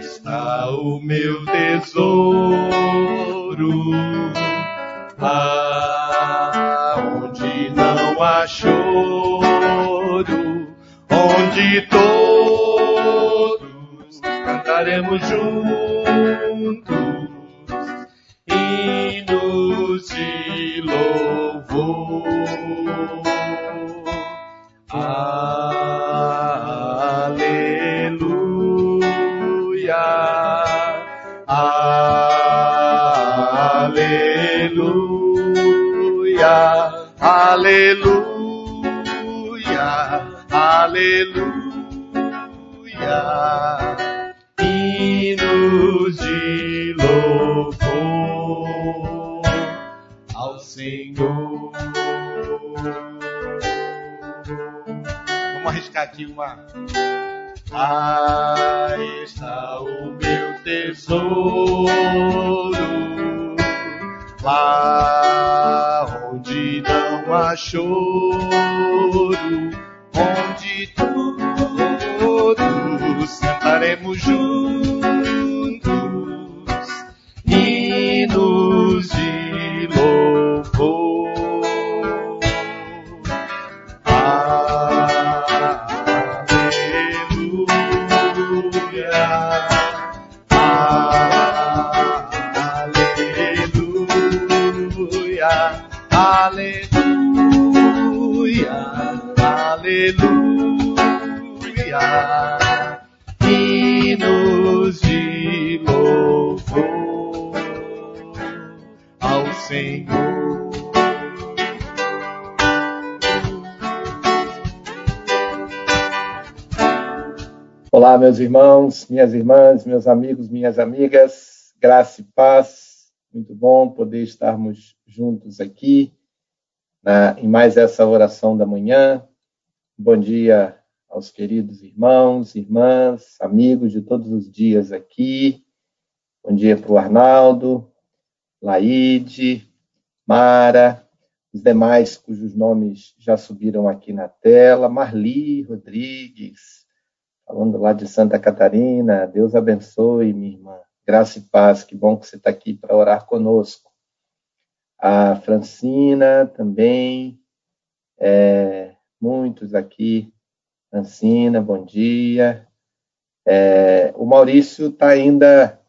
está o meu tesouro. Aonde não há choro, onde todos cantaremos juntos hinos de louvor. Aleluia. Aleluia. Aleluia. Hinos de louvor ao Senhor. Vamos arriscar aqui uma. Aí está o meu tesouro, lá onde não há choro, onde todos sentaremos juntos, meus irmãos, minhas irmãs, meus amigos, minhas amigas, graça e paz. Muito bom poder estarmos juntos aqui em mais essa oração da manhã. Bom dia aos queridos irmãos, irmãs, amigos de todos os dias aqui. Bom dia para o Arnaldo, Laide, Mara, os demais cujos nomes já subiram aqui na tela, Marli Rodrigues, falando lá de Santa Catarina. Deus abençoe, minha irmã. Graça e paz. Que bom que você está aqui para orar conosco. A Francina também. É, muitos aqui. Francina, bom dia. É, o Maurício está ainda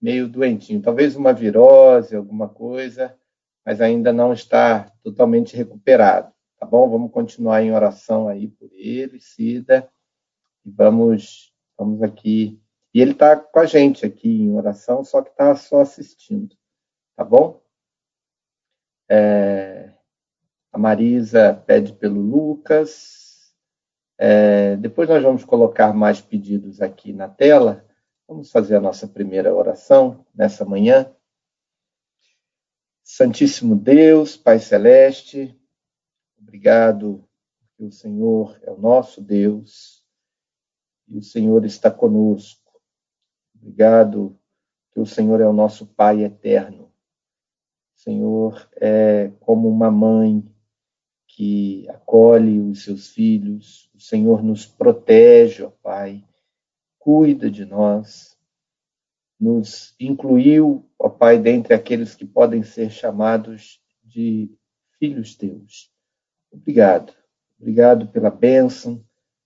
meio doentinho. Talvez uma virose, alguma coisa, mas ainda não está totalmente recuperado. Tá bom? Vamos continuar em oração aí por ele, Cida. E vamos, vamos aqui. E ele está com a gente aqui em oração, só que está só assistindo, tá bom? É, a Marisa pede pelo Lucas. É, depois nós vamos colocar mais pedidos aqui na tela. Vamos fazer a nossa primeira oração nessa manhã. Santíssimo Deus, Pai Celeste, obrigado, porque o Senhor é o nosso Deus e o Senhor está conosco. Obrigado que o Senhor é o nosso Pai eterno. O Senhor é como uma mãe que acolhe os seus filhos. O Senhor nos protege, ó Pai, cuida de nós, nos incluiu, ó Pai, dentre aqueles que podem ser chamados de filhos teus. Obrigado. Obrigado pela bênção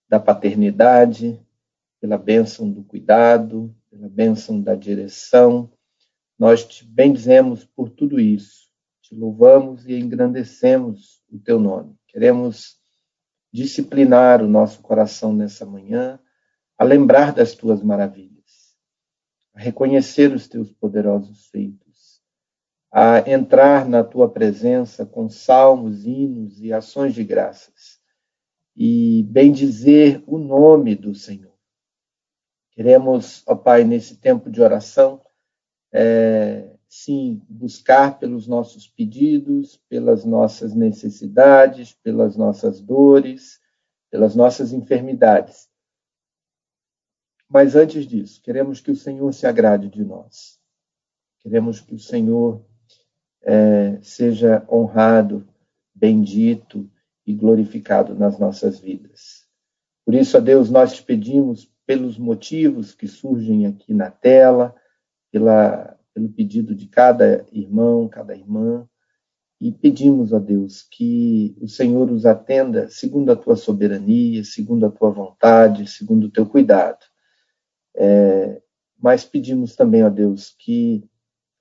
da paternidade, pela bênção do cuidado, pela bênção da direção. Nós te bendizemos por tudo isso. Te louvamos e engrandecemos o teu nome. Queremos disciplinar o nosso coração nessa manhã, a lembrar das tuas maravilhas, a reconhecer os teus poderosos feitos, a entrar na tua presença com salmos, hinos e ações de graças e bendizer o nome do Senhor. Queremos, ó Pai, nesse tempo de oração, é, sim, buscar pelos nossos pedidos, pelas nossas necessidades, pelas nossas dores, pelas nossas enfermidades. Mas antes disso, queremos que o Senhor se agrade de nós. Queremos que o Senhor é, seja honrado, bendito e glorificado nas nossas vidas. Por isso, a Deus, nós te pedimos pelos motivos que surgem aqui na tela, pela, pelo pedido de cada irmão, cada irmã, e pedimos a Deus que o Senhor os atenda segundo a tua soberania, segundo a tua vontade, segundo o teu cuidado. É, mas pedimos também a Deus que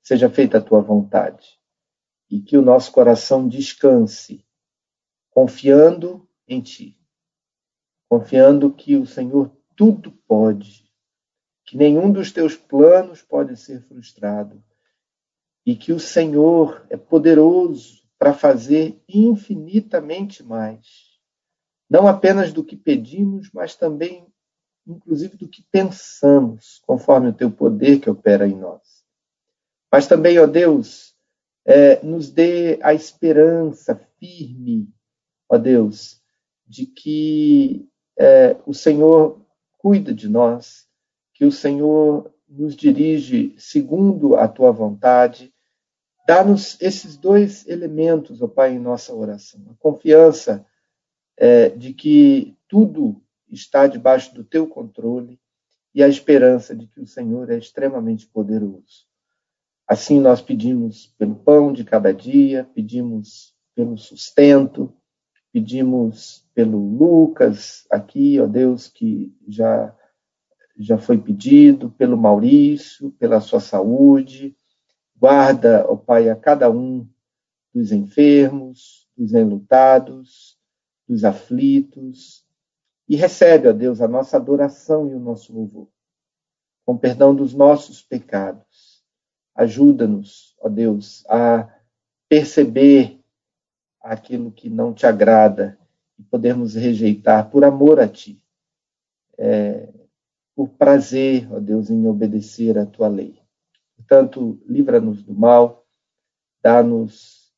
seja feita a tua vontade e que o nosso coração descanse, confiando em ti, confiando que o Senhor tudo pode, que nenhum dos teus planos pode ser frustrado e que o Senhor é poderoso para fazer infinitamente mais, não apenas do que pedimos, mas também, inclusive, do que pensamos, conforme o teu poder que opera em nós. Mas também, ó Deus, é, nos dê a esperança firme, ó Deus, de que é, o Senhor cuida de nós, que o Senhor nos dirige segundo a tua vontade Dá-nos esses dois elementos, ó Pai, em nossa oração. A confiança é, de que tudo está debaixo do teu controle e a esperança de que o Senhor é extremamente poderoso. Assim nós pedimos pelo pão de cada dia, pedimos pelo sustento, pedimos pelo Lucas aqui, ó Deus, que já já foi pedido, pelo Maurício, pela sua saúde, Guarda, ó Pai, a cada um dos enfermos, dos enlutados, dos aflitos, e recebe, ó Deus, a nossa adoração e o nosso louvor. Com perdão dos nossos pecados. Ajuda-nos, ó Deus, a perceber aquilo que não te agrada e podermos rejeitar por amor a Ti. É, por prazer, ó Deus, em obedecer a Tua lei. Portanto, livra-nos do mal, dá-nos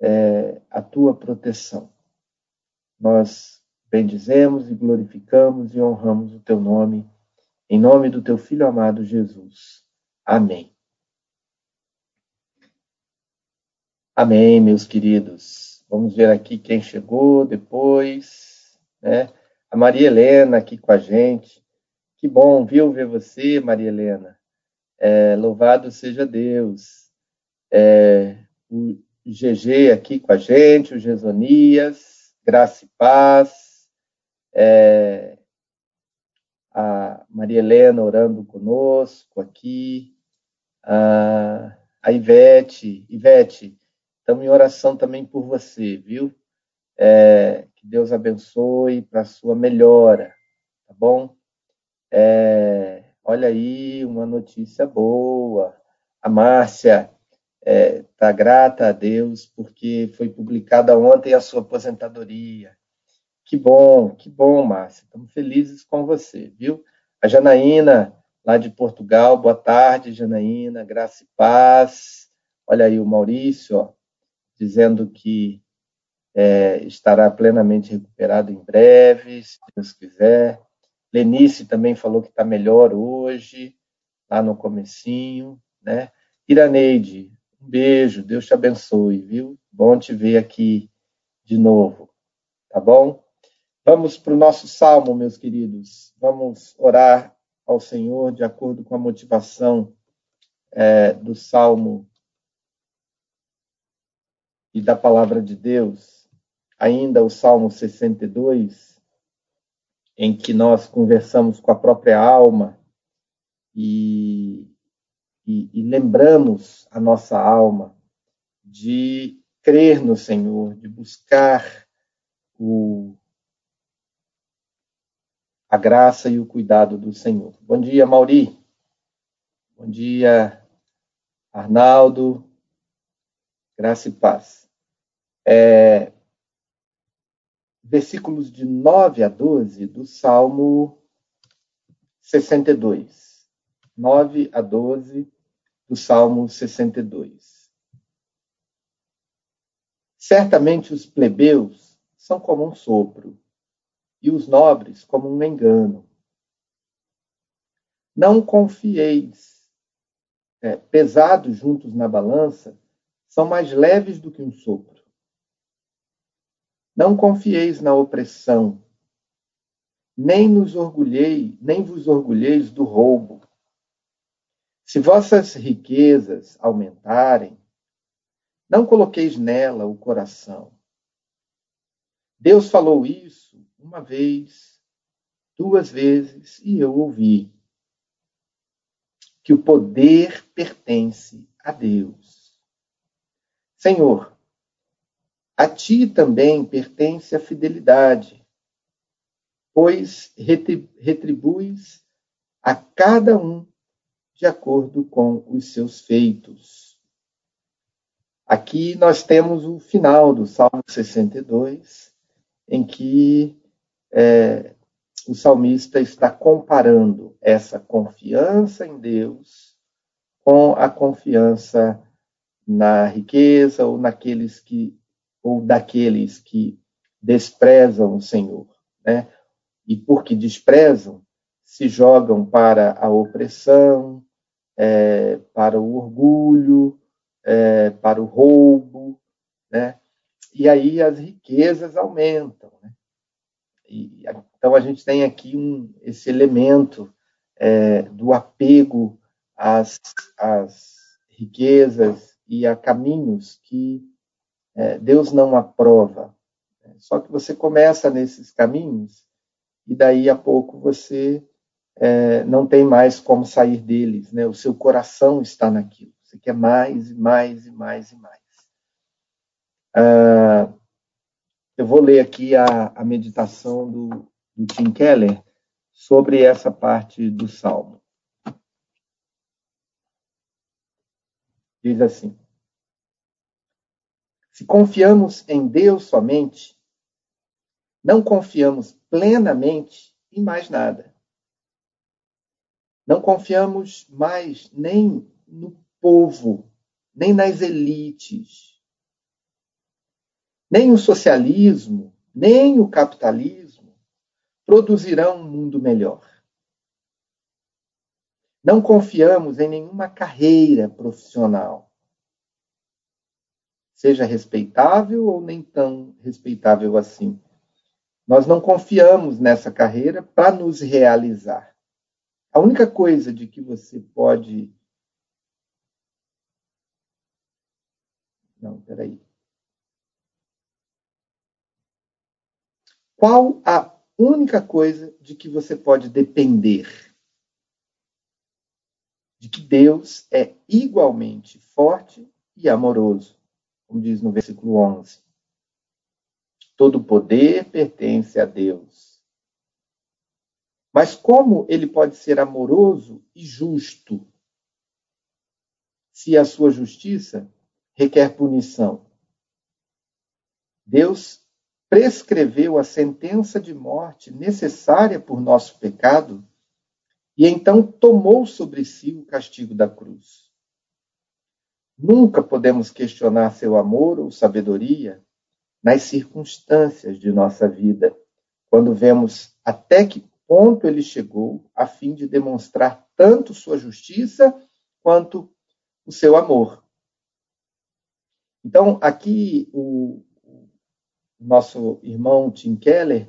é, a tua proteção. Nós bendizemos e glorificamos e honramos o teu nome, em nome do teu Filho amado Jesus. Amém. Amém, meus queridos. Vamos ver aqui quem chegou depois, né? A Maria Helena aqui com a gente. Que bom, viu, ver você, Maria Helena. É, louvado seja Deus. É, o GG aqui com a gente, o Gesonias, graça e paz. É, a Maria Helena orando conosco aqui. A, a Ivete. Ivete, estamos em oração também por você, viu? É, que Deus abençoe para sua melhora, tá bom? É, Olha aí, uma notícia boa. A Márcia está é, tá grata a Deus porque foi publicada ontem a sua aposentadoria. Que bom, que bom, Márcia. Estamos felizes com você, viu? A Janaína, lá de Portugal, boa tarde, Janaína, graça e paz. Olha aí o Maurício, ó, dizendo que é, estará plenamente recuperado em breve, se Deus quiser. Lenice também falou que está melhor hoje, lá no comecinho, né? Iraneide, um beijo, Deus te abençoe, viu? Bom te ver aqui de novo, tá bom? Vamos para o nosso salmo, meus queridos. Vamos orar ao Senhor de acordo com a motivação é, do salmo e da palavra de Deus. Ainda o salmo 62 em que nós conversamos com a própria alma e, e, e lembramos a nossa alma de crer no Senhor, de buscar o, a graça e o cuidado do Senhor. Bom dia, Mauri. Bom dia, Arnaldo. Graça e paz. É, versículos de 9 a 12 do Salmo 62. 9 a 12 do Salmo 62. Certamente os plebeus são como um sopro, e os nobres como um engano. Não confieis, é, pesados juntos na balança, são mais leves do que um sopro. Não confieis na opressão, nem nos orgulhei, nem vos orgulheis do roubo. Se vossas riquezas aumentarem, não coloqueis nela o coração. Deus falou isso uma vez, duas vezes, e eu ouvi que o poder pertence a Deus. Senhor, a ti também pertence a fidelidade, pois retribuis a cada um de acordo com os seus feitos. Aqui nós temos o final do Salmo 62, em que é, o salmista está comparando essa confiança em Deus com a confiança na riqueza ou naqueles que ou daqueles que desprezam o Senhor, né? E porque desprezam, se jogam para a opressão, é, para o orgulho, é, para o roubo, né? E aí as riquezas aumentam, né? E, então a gente tem aqui um, esse elemento é, do apego às, às, riquezas e a caminhos que é, Deus não aprova. Só que você começa nesses caminhos e daí a pouco você é, não tem mais como sair deles, né? O seu coração está naquilo. Você quer mais e mais e mais e mais. Ah, eu vou ler aqui a, a meditação do, do Tim Keller sobre essa parte do Salmo. Diz assim: Se confiamos em Deus somente, não confiamos plenamente em mais nada. Não confiamos mais nem no povo, nem nas elites, nem o socialismo, nem o capitalismo produzirão um mundo melhor. Não confiamos em nenhuma carreira profissional, seja respeitável ou nem tão respeitável assim. Nós não confiamos nessa carreira para nos realizar. A única coisa de que você pode. Não, peraí. Qual a única coisa de que você pode depender? De que Deus é igualmente forte e amoroso, como diz no versículo 11. Todo poder pertence a Deus. Mas como ele pode ser amoroso e justo se a sua justiça requer punição? Deus prescreveu a sentença de morte necessária por nosso pecado e então tomou sobre si o castigo da cruz. Nunca podemos questionar seu amor ou sabedoria nas circunstâncias de nossa vida, quando vemos até que ponto ele chegou a fim de demonstrar tanto sua justiça quanto o seu amor. Então, aqui o, nosso irmão Tim Keller,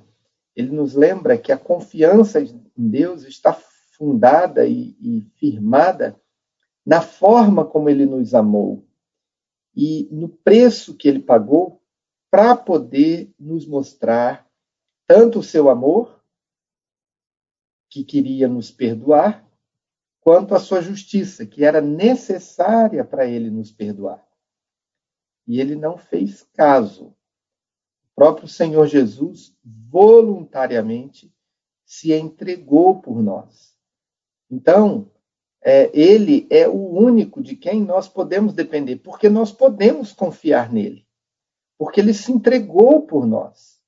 ele nos lembra que a confiança em Deus está fundada e, e firmada na forma como ele nos amou e no preço que ele pagou para poder nos mostrar tanto o seu amor, que queria nos perdoar, quanto a sua justiça, que era necessária para ele nos perdoar. E ele não fez caso próprio Senhor Jesus voluntariamente se entregou por nós. Então, é, ele é o único de quem nós podemos depender, porque nós podemos confiar nele, porque ele se entregou por nós.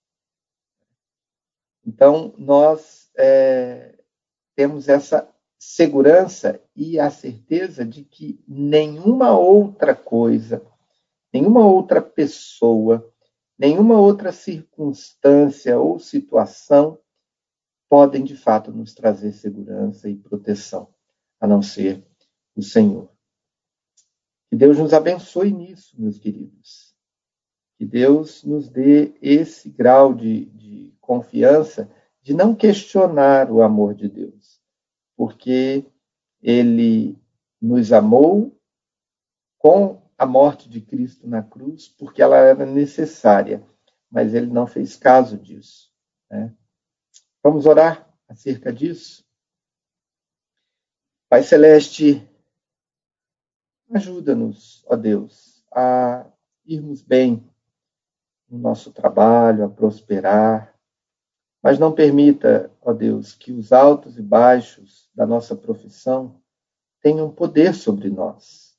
Então, nós é, temos essa segurança e a certeza de que nenhuma outra coisa, nenhuma outra pessoa, nenhuma outra circunstância ou situação podem de fato nos trazer segurança e proteção, a não ser o Senhor. Que Deus nos abençoe nisso, meus queridos. Que Deus nos dê esse grau de, de confiança de não questionar o amor de Deus, porque ele nos amou com a morte de Cristo na cruz, porque ela era necessária, mas ele não fez caso disso. Né? Vamos orar acerca disso? Pai Celeste, ajuda-nos, ó Deus, a irmos bem no nosso trabalho, a prosperar, mas não permita, ó Deus, que os altos e baixos da nossa profissão tenham poder sobre nós.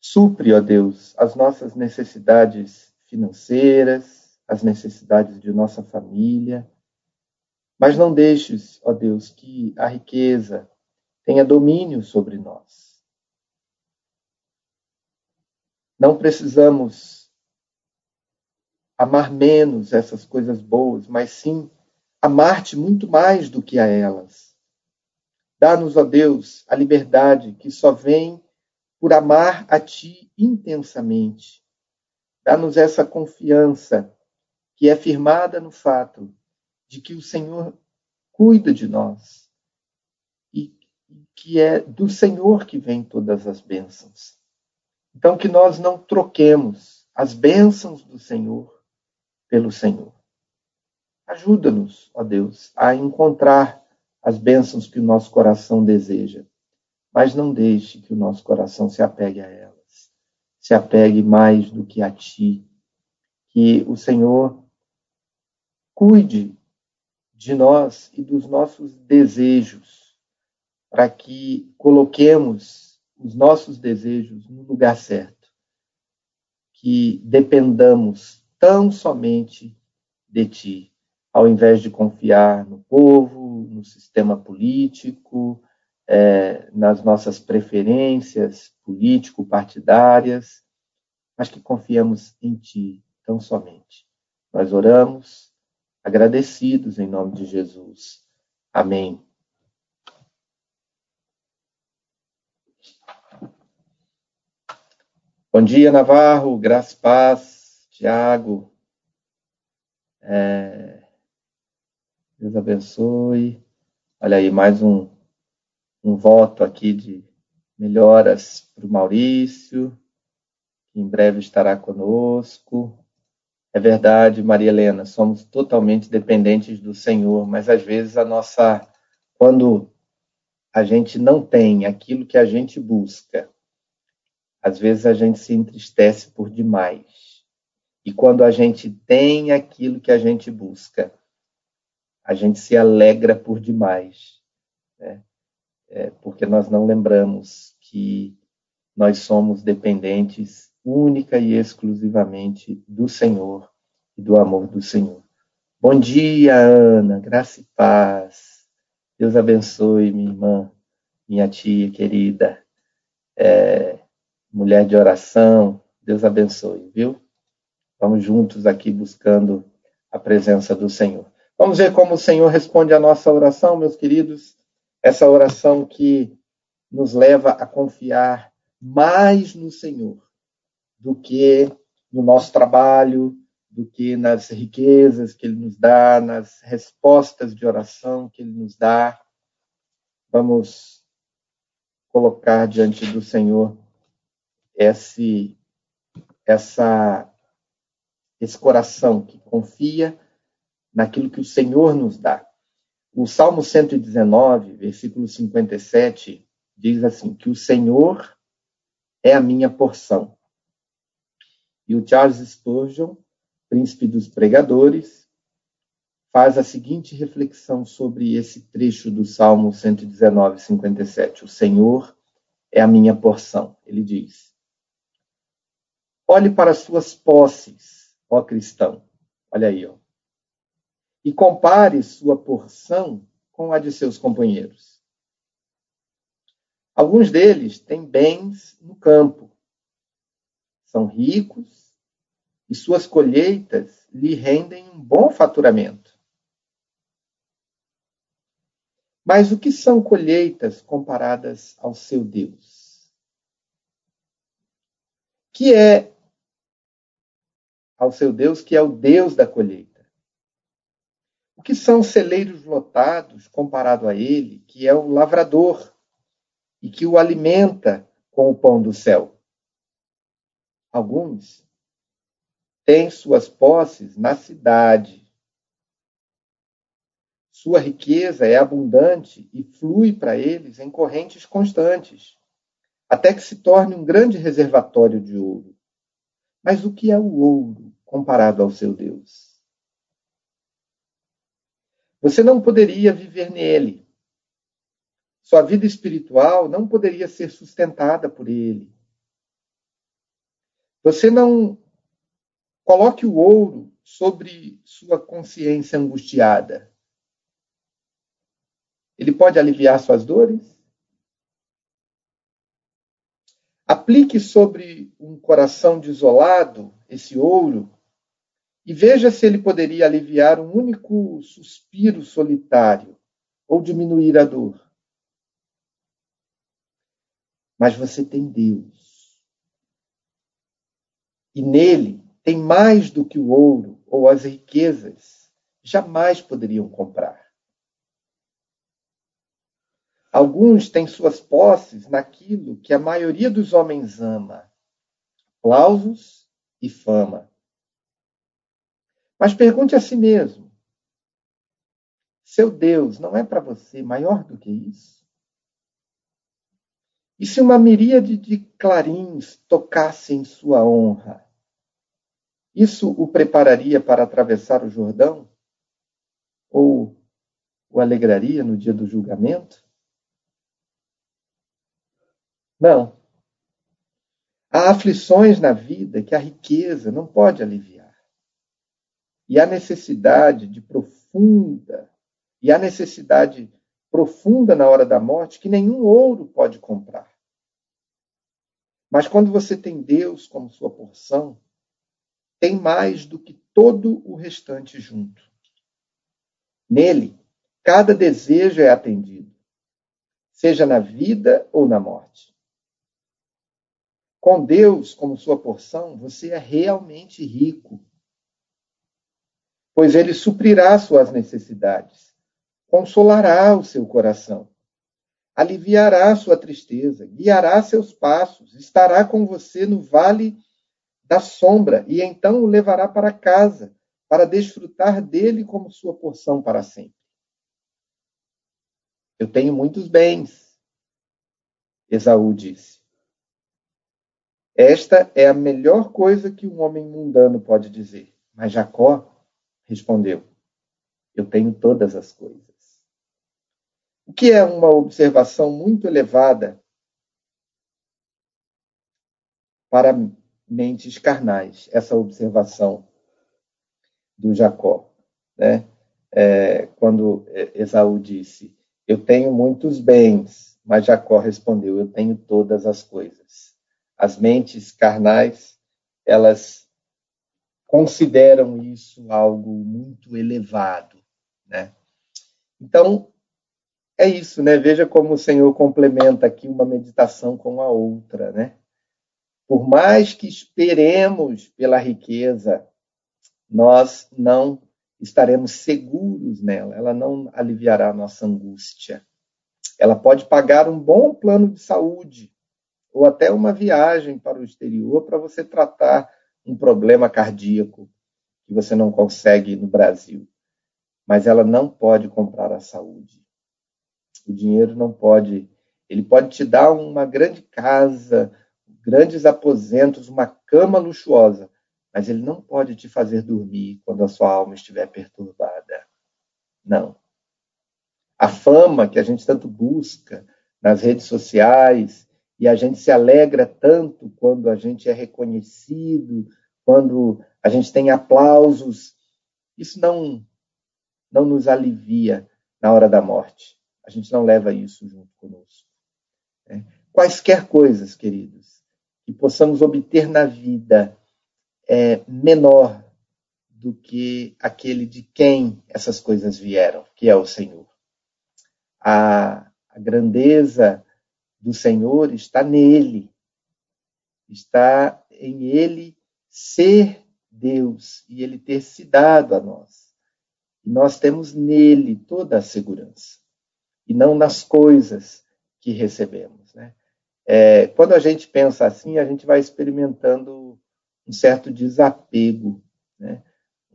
Supre, ó Deus, as nossas necessidades financeiras, as necessidades de nossa família, mas não deixes, ó Deus, que a riqueza tenha domínio sobre nós. Não precisamos amar menos essas coisas boas, mas sim amar-te muito mais do que a elas. Dá-nos, ó Deus, a liberdade que só vem por amar a Ti intensamente. Dá-nos essa confiança que é firmada no fato de que o Senhor cuida de nós e que é do Senhor que vem todas as bênçãos. Então, que nós não troquemos as bênçãos do Senhor pelo Senhor. Ajuda-nos, ó Deus, a encontrar as bênçãos que o nosso coração deseja, mas não deixe que o nosso coração se apegue a elas, se apegue mais do que a Ti. Que o Senhor cuide de nós e dos nossos desejos, para que coloquemos os nossos desejos no lugar certo, que dependamos tão somente de Ti, ao invés de confiar no povo, no sistema político, é, nas nossas preferências político-partidárias, mas que confiamos em Ti tão somente. Nós oramos agradecidos em nome de Jesus. Amém. Bom dia, Navarro, graça paz, Tiago. É... Deus abençoe. Olha aí, mais um, um voto aqui de melhoras para o Maurício, que em breve estará conosco. É verdade, Maria Helena, somos totalmente dependentes do Senhor, mas às vezes a nossa. Quando a gente não tem aquilo que a gente busca, às vezes a gente se entristece por demais. E quando a gente tem aquilo que a gente busca, a gente se alegra por demais. Né? É porque nós não lembramos que nós somos dependentes única e exclusivamente do Senhor e do amor do Senhor. Bom dia, Ana, graça e paz. Deus abençoe minha irmã, minha tia querida, é, mulher de oração. Deus abençoe, viu? Vamos juntos aqui buscando a presença do Senhor. Vamos ver como o Senhor responde a nossa oração, meus queridos. Essa oração que nos leva a confiar mais no Senhor do que no nosso trabalho, do que nas riquezas que Ele nos dá, nas respostas de oração que Ele nos dá. Vamos colocar diante do Senhor esse, essa, esse coração que confia naquilo que o Senhor nos dá. O Salmo 119, versículo 57, diz assim: que o Senhor é a minha porção e o Charles Spurgeon, príncipe dos pregadores, faz a seguinte reflexão sobre esse trecho do Salmo 119, 57. O Senhor é a minha porção. Ele diz: Olhe para as suas posses, ó cristão. Olha aí, ó. E compare sua porção com a de seus companheiros. Alguns deles têm bens no campo, são ricos e suas colheitas lhe rendem um bom faturamento. Mas o que são colheitas comparadas ao seu Deus? Que é ao seu Deus, que é o Deus da colheita. O que são celeiros lotados comparado a ele, que é o lavrador e que o alimenta com o pão do céu? Alguns têm suas posses na cidade. Sua riqueza é abundante e flui para eles em correntes constantes, até que se torne um grande reservatório de ouro. Mas o que é o ouro comparado ao seu Deus? Você não poderia viver nele. Sua vida espiritual não poderia ser sustentada por ele. Você não coloque o ouro sobre sua consciência angustiada. Ele pode aliviar suas dores? Aplique sobre um coração desolado esse ouro e veja se ele poderia aliviar um único suspiro solitário ou diminuir a dor. Mas você tem Deus. E nele tem mais do que o ouro ou as riquezas jamais poderiam comprar. Alguns têm suas posses naquilo que a maioria dos homens ama: aplausos e fama. Mas pergunte a si mesmo: seu Deus não é para você maior do que isso? E se uma miríade de clarins tocasse em sua honra, isso o prepararia para atravessar o Jordão? Ou o alegraria no dia do julgamento? Não. Há aflições na vida que a riqueza não pode aliviar. E há necessidade de profunda, e há necessidade profunda na hora da morte que nenhum ouro pode comprar. Mas quando você tem Deus como sua porção, tem mais do que todo o restante junto. Nele, cada desejo é atendido, seja na vida ou na morte. Com Deus como sua porção, você é realmente rico, pois ele suprirá suas necessidades, consolará o seu coração aliviará sua tristeza, guiará seus passos, estará com você no vale da sombra e então o levará para casa, para desfrutar dele como sua porção para sempre. Eu tenho muitos bens, Esaú disse. Esta é a melhor coisa que um homem mundano pode dizer. Mas Jacó respondeu: Eu tenho todas as coisas. O que é uma observação muito elevada para mentes carnais, essa observação do Jacó. Né? É, quando Esaú disse: Eu tenho muitos bens, mas Jacó respondeu: Eu tenho todas as coisas. As mentes carnais, elas consideram isso algo muito elevado. Né? Então, é isso, né? Veja como o Senhor complementa aqui uma meditação com a outra, né? Por mais que esperemos pela riqueza, nós não estaremos seguros nela, ela não aliviará a nossa angústia. Ela pode pagar um bom plano de saúde ou até uma viagem para o exterior para você tratar um problema cardíaco que você não consegue no Brasil. Mas ela não pode comprar a saúde. O dinheiro não pode. Ele pode te dar uma grande casa, grandes aposentos, uma cama luxuosa, mas ele não pode te fazer dormir quando a sua alma estiver perturbada. Não. A fama que a gente tanto busca nas redes sociais e a gente se alegra tanto quando a gente é reconhecido, quando a gente tem aplausos, isso não não nos alivia na hora da morte. A gente não leva isso junto conosco. Né? Quaisquer coisas, queridos, que possamos obter na vida é menor do que aquele de quem essas coisas vieram, que é o Senhor. A, a grandeza do Senhor está nele, está em ele ser Deus e ele ter se dado a nós. Nós temos nele toda a segurança, e não nas coisas que recebemos. É, quando a gente pensa assim, a gente vai experimentando um certo desapego, né?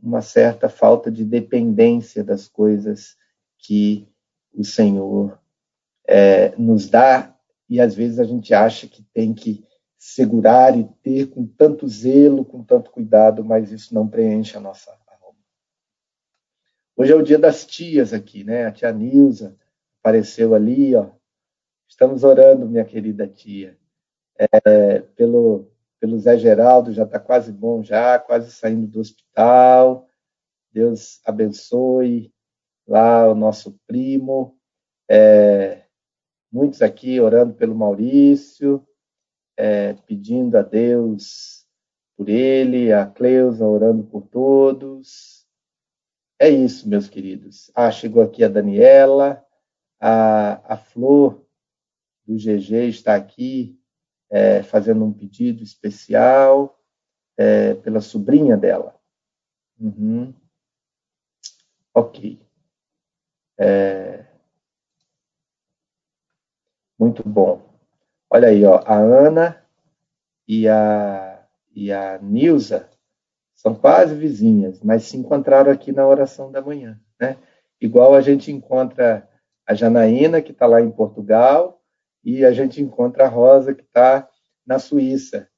uma certa falta de dependência das coisas que o Senhor é, nos dá, e às vezes a gente acha que tem que segurar e ter com tanto zelo, com tanto cuidado, mas isso não preenche a nossa alma. Hoje é o dia das tias aqui, né? A tia Nilza apareceu ali, ó. Estamos orando, minha querida tia, é, pelo, pelo Zé Geraldo, já está quase bom já, quase saindo do hospital. Deus abençoe lá o nosso primo. É, muitos aqui orando pelo Maurício, é, pedindo a Deus por ele, a Cleusa orando por todos. É isso, meus queridos. Ah, chegou aqui a Daniela, a, a Flor do GG está aqui é, fazendo um pedido especial é, pela sobrinha dela. Uhum. Ok. É, muito bom. Olha aí, ó, a Ana e a, e a Nilza são quase vizinhas, mas se encontraram aqui na oração da manhã, né? Igual a gente encontra a Janaína, que está lá em Portugal, e a gente encontra a Rosa, que está na Suíça.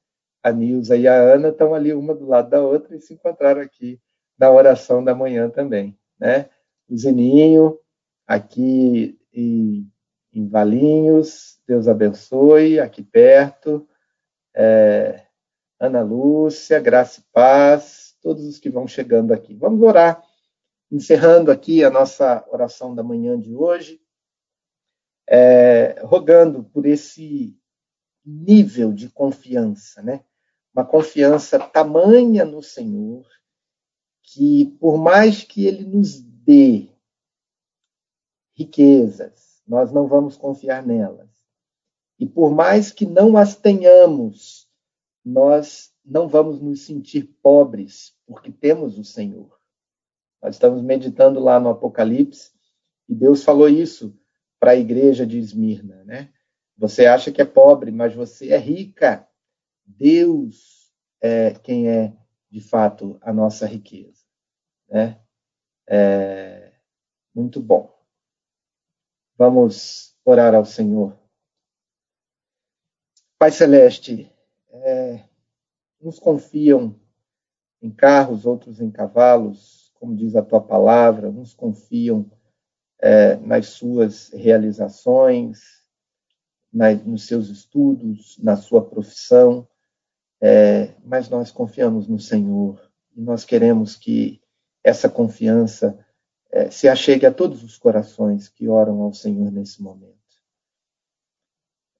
A Nilza e a Ana estão ali uma do lado da outra e se encontraram aqui na oração da manhã também, né? O Zininho, aqui em em Valinhos, Deus abençoe, aqui perto. É, Ana Lúcia, Graça e Paz, todos os que vão chegando aqui. Vamos orar, encerrando aqui a nossa oração da manhã de hoje, é, rogando por esse nível de confiança, né? Uma confiança tamanha no Senhor, que por mais que Ele nos dê riquezas, nós não vamos confiar nelas. E por mais que não as tenhamos, nós não vamos nos sentir pobres, porque temos o Senhor. Nós estamos meditando lá no Apocalipse e Deus falou isso para a igreja de Esmirna, né? Você acha que é pobre, mas você é rica. Deus é quem é de fato a nossa riqueza, né? É, muito bom. Vamos orar ao Senhor. Pai Celeste, é, uns confiam em carros, outros em cavalos, como diz a tua palavra, uns confiam é, nas suas realizações, na, nos seus estudos, na sua profissão, é, mas nós confiamos no Senhor e nós queremos que essa confiança é, se achegue a todos os corações que oram ao Senhor nesse momento.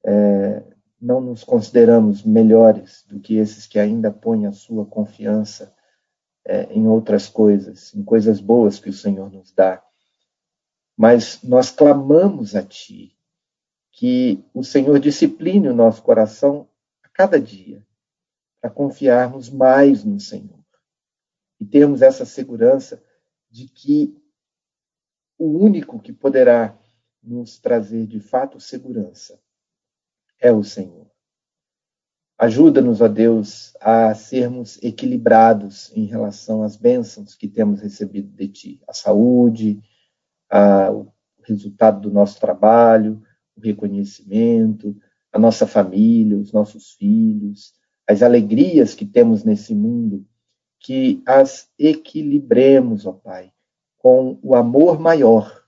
É, não nos consideramos melhores do que esses que ainda põem a sua confiança é, em outras coisas, em coisas boas que o Senhor nos dá. Mas nós clamamos a Ti que o Senhor discipline o nosso coração a cada dia, para confiarmos mais no Senhor e termos essa segurança de que o único que poderá nos trazer de fato segurança é o Senhor. Ajuda-nos, ó Deus, a sermos equilibrados em relação às bênçãos que temos recebido de Ti, a saúde, a, o resultado do nosso trabalho, o reconhecimento, a nossa família, os nossos filhos, as alegrias que temos nesse mundo, que as equilibremos, ó Pai, com o amor maior,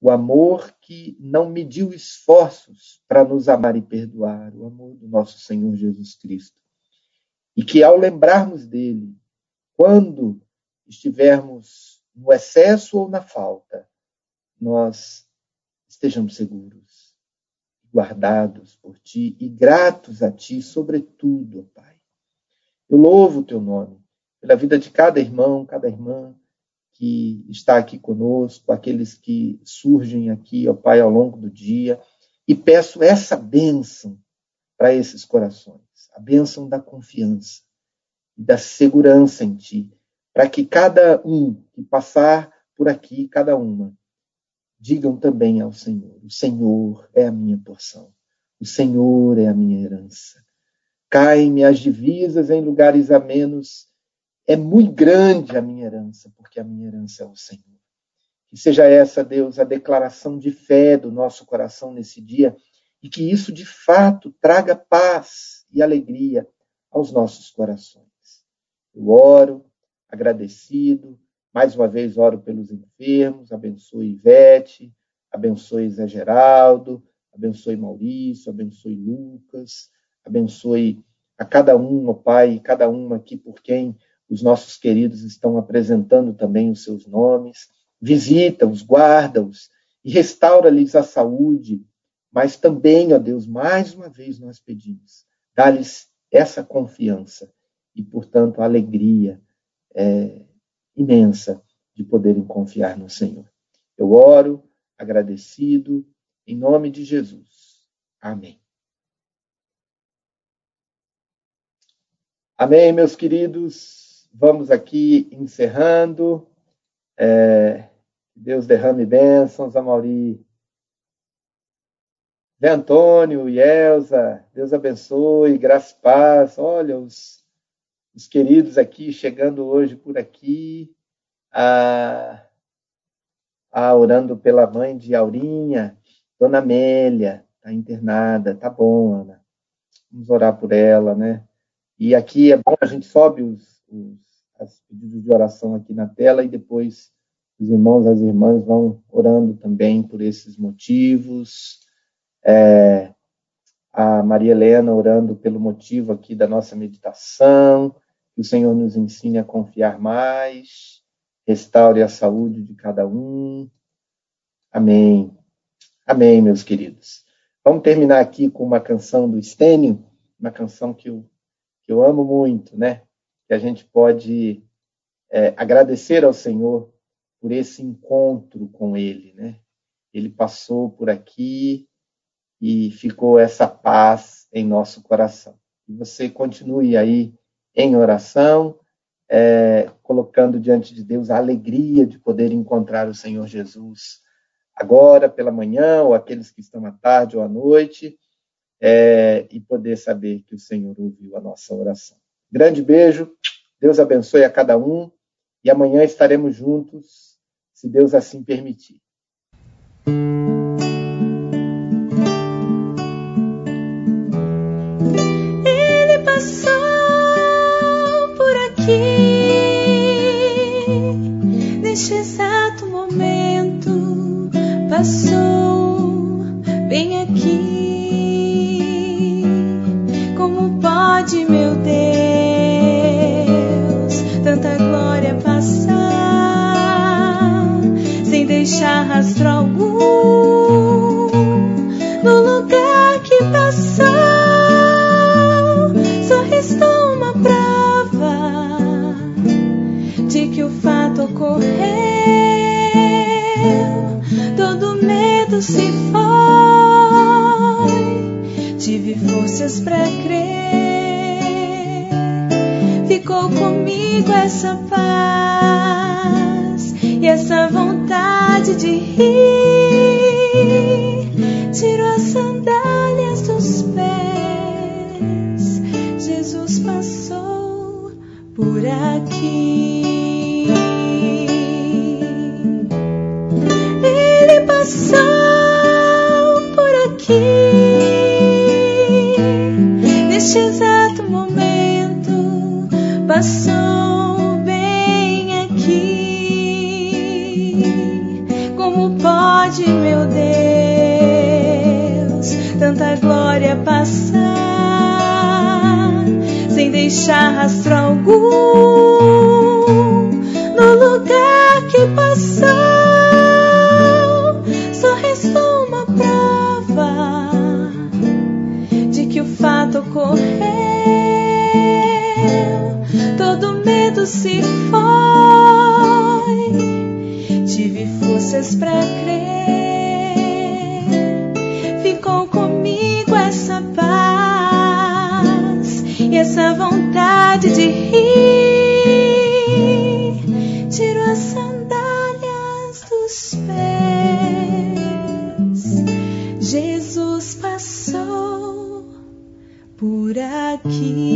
o amor que não mediu esforços para nos amar e perdoar, o amor do nosso Senhor Jesus Cristo. E que ao lembrarmos dele, quando estivermos no excesso ou na falta, nós estejamos seguros, guardados por ti e gratos a ti, sobretudo, Pai. Eu louvo o teu nome pela vida de cada irmão, cada irmã, que está aqui conosco, aqueles que surgem aqui, ó Pai, ao longo do dia, e peço essa bênção para esses corações, a bênção da confiança e da segurança em Ti, para que cada um que passar por aqui, cada uma, digam também ao Senhor: O Senhor é a minha porção, o Senhor é a minha herança. Caem-me as divisas em lugares amenos, é muito grande a minha herança, porque a minha herança é o Senhor. Que seja essa, Deus, a declaração de fé do nosso coração nesse dia e que isso de fato traga paz e alegria aos nossos corações. Eu oro, agradecido, mais uma vez oro pelos enfermos, abençoe Ivete, abençoe Zé Geraldo, abençoe Maurício, abençoe Lucas, abençoe a cada um, ó Pai, cada um aqui por quem os nossos queridos estão apresentando também os seus nomes. Visita-os, guarda-os e restaura-lhes a saúde, mas também, ó Deus, mais uma vez nós pedimos, dá-lhes essa confiança e, portanto, a alegria é, imensa de poderem confiar no Senhor. Eu oro agradecido em nome de Jesus. Amém. Amém, meus queridos. Vamos aqui encerrando. É, Deus derrame bênçãos a Mauri Zé Antônio e Elza, Deus abençoe, graça e paz. Olha, os, os queridos aqui chegando hoje por aqui, a, a, orando pela mãe de Aurinha, Dona Amélia, está internada. Tá bom, Ana. Vamos orar por ela, né? E aqui é bom, a gente sobe os, os pedidos de oração aqui na tela e depois os irmãos, as irmãs vão orando também por esses motivos é, a Maria Helena orando pelo motivo aqui da nossa meditação, que o Senhor nos ensine a confiar mais, restaure a saúde de cada um. Amém. Amém, meus queridos. Vamos terminar aqui com uma canção do Stênio, uma canção que eu, que eu amo muito, né? Que a gente pode é, agradecer ao Senhor por esse encontro com Ele, né? Ele passou por aqui, e ficou essa paz em nosso coração. Você continue aí em oração, é, colocando diante de Deus a alegria de poder encontrar o Senhor Jesus agora, pela manhã, ou aqueles que estão à tarde ou à noite, é, e poder saber que o Senhor ouviu a nossa oração. Grande beijo, Deus abençoe a cada um, e amanhã estaremos juntos, se Deus assim permitir. Passou bem aqui. Como pode, meu Deus, tanta glória passar sem deixar rastro Como pode, meu Deus, tanta glória passar sem deixar rastro algum no lugar que passou? ocorreu, todo medo se foi forças para crer. Ficou comigo essa paz e essa vontade de rir. tirou as sandálias dos pés. Jesus passou por aqui.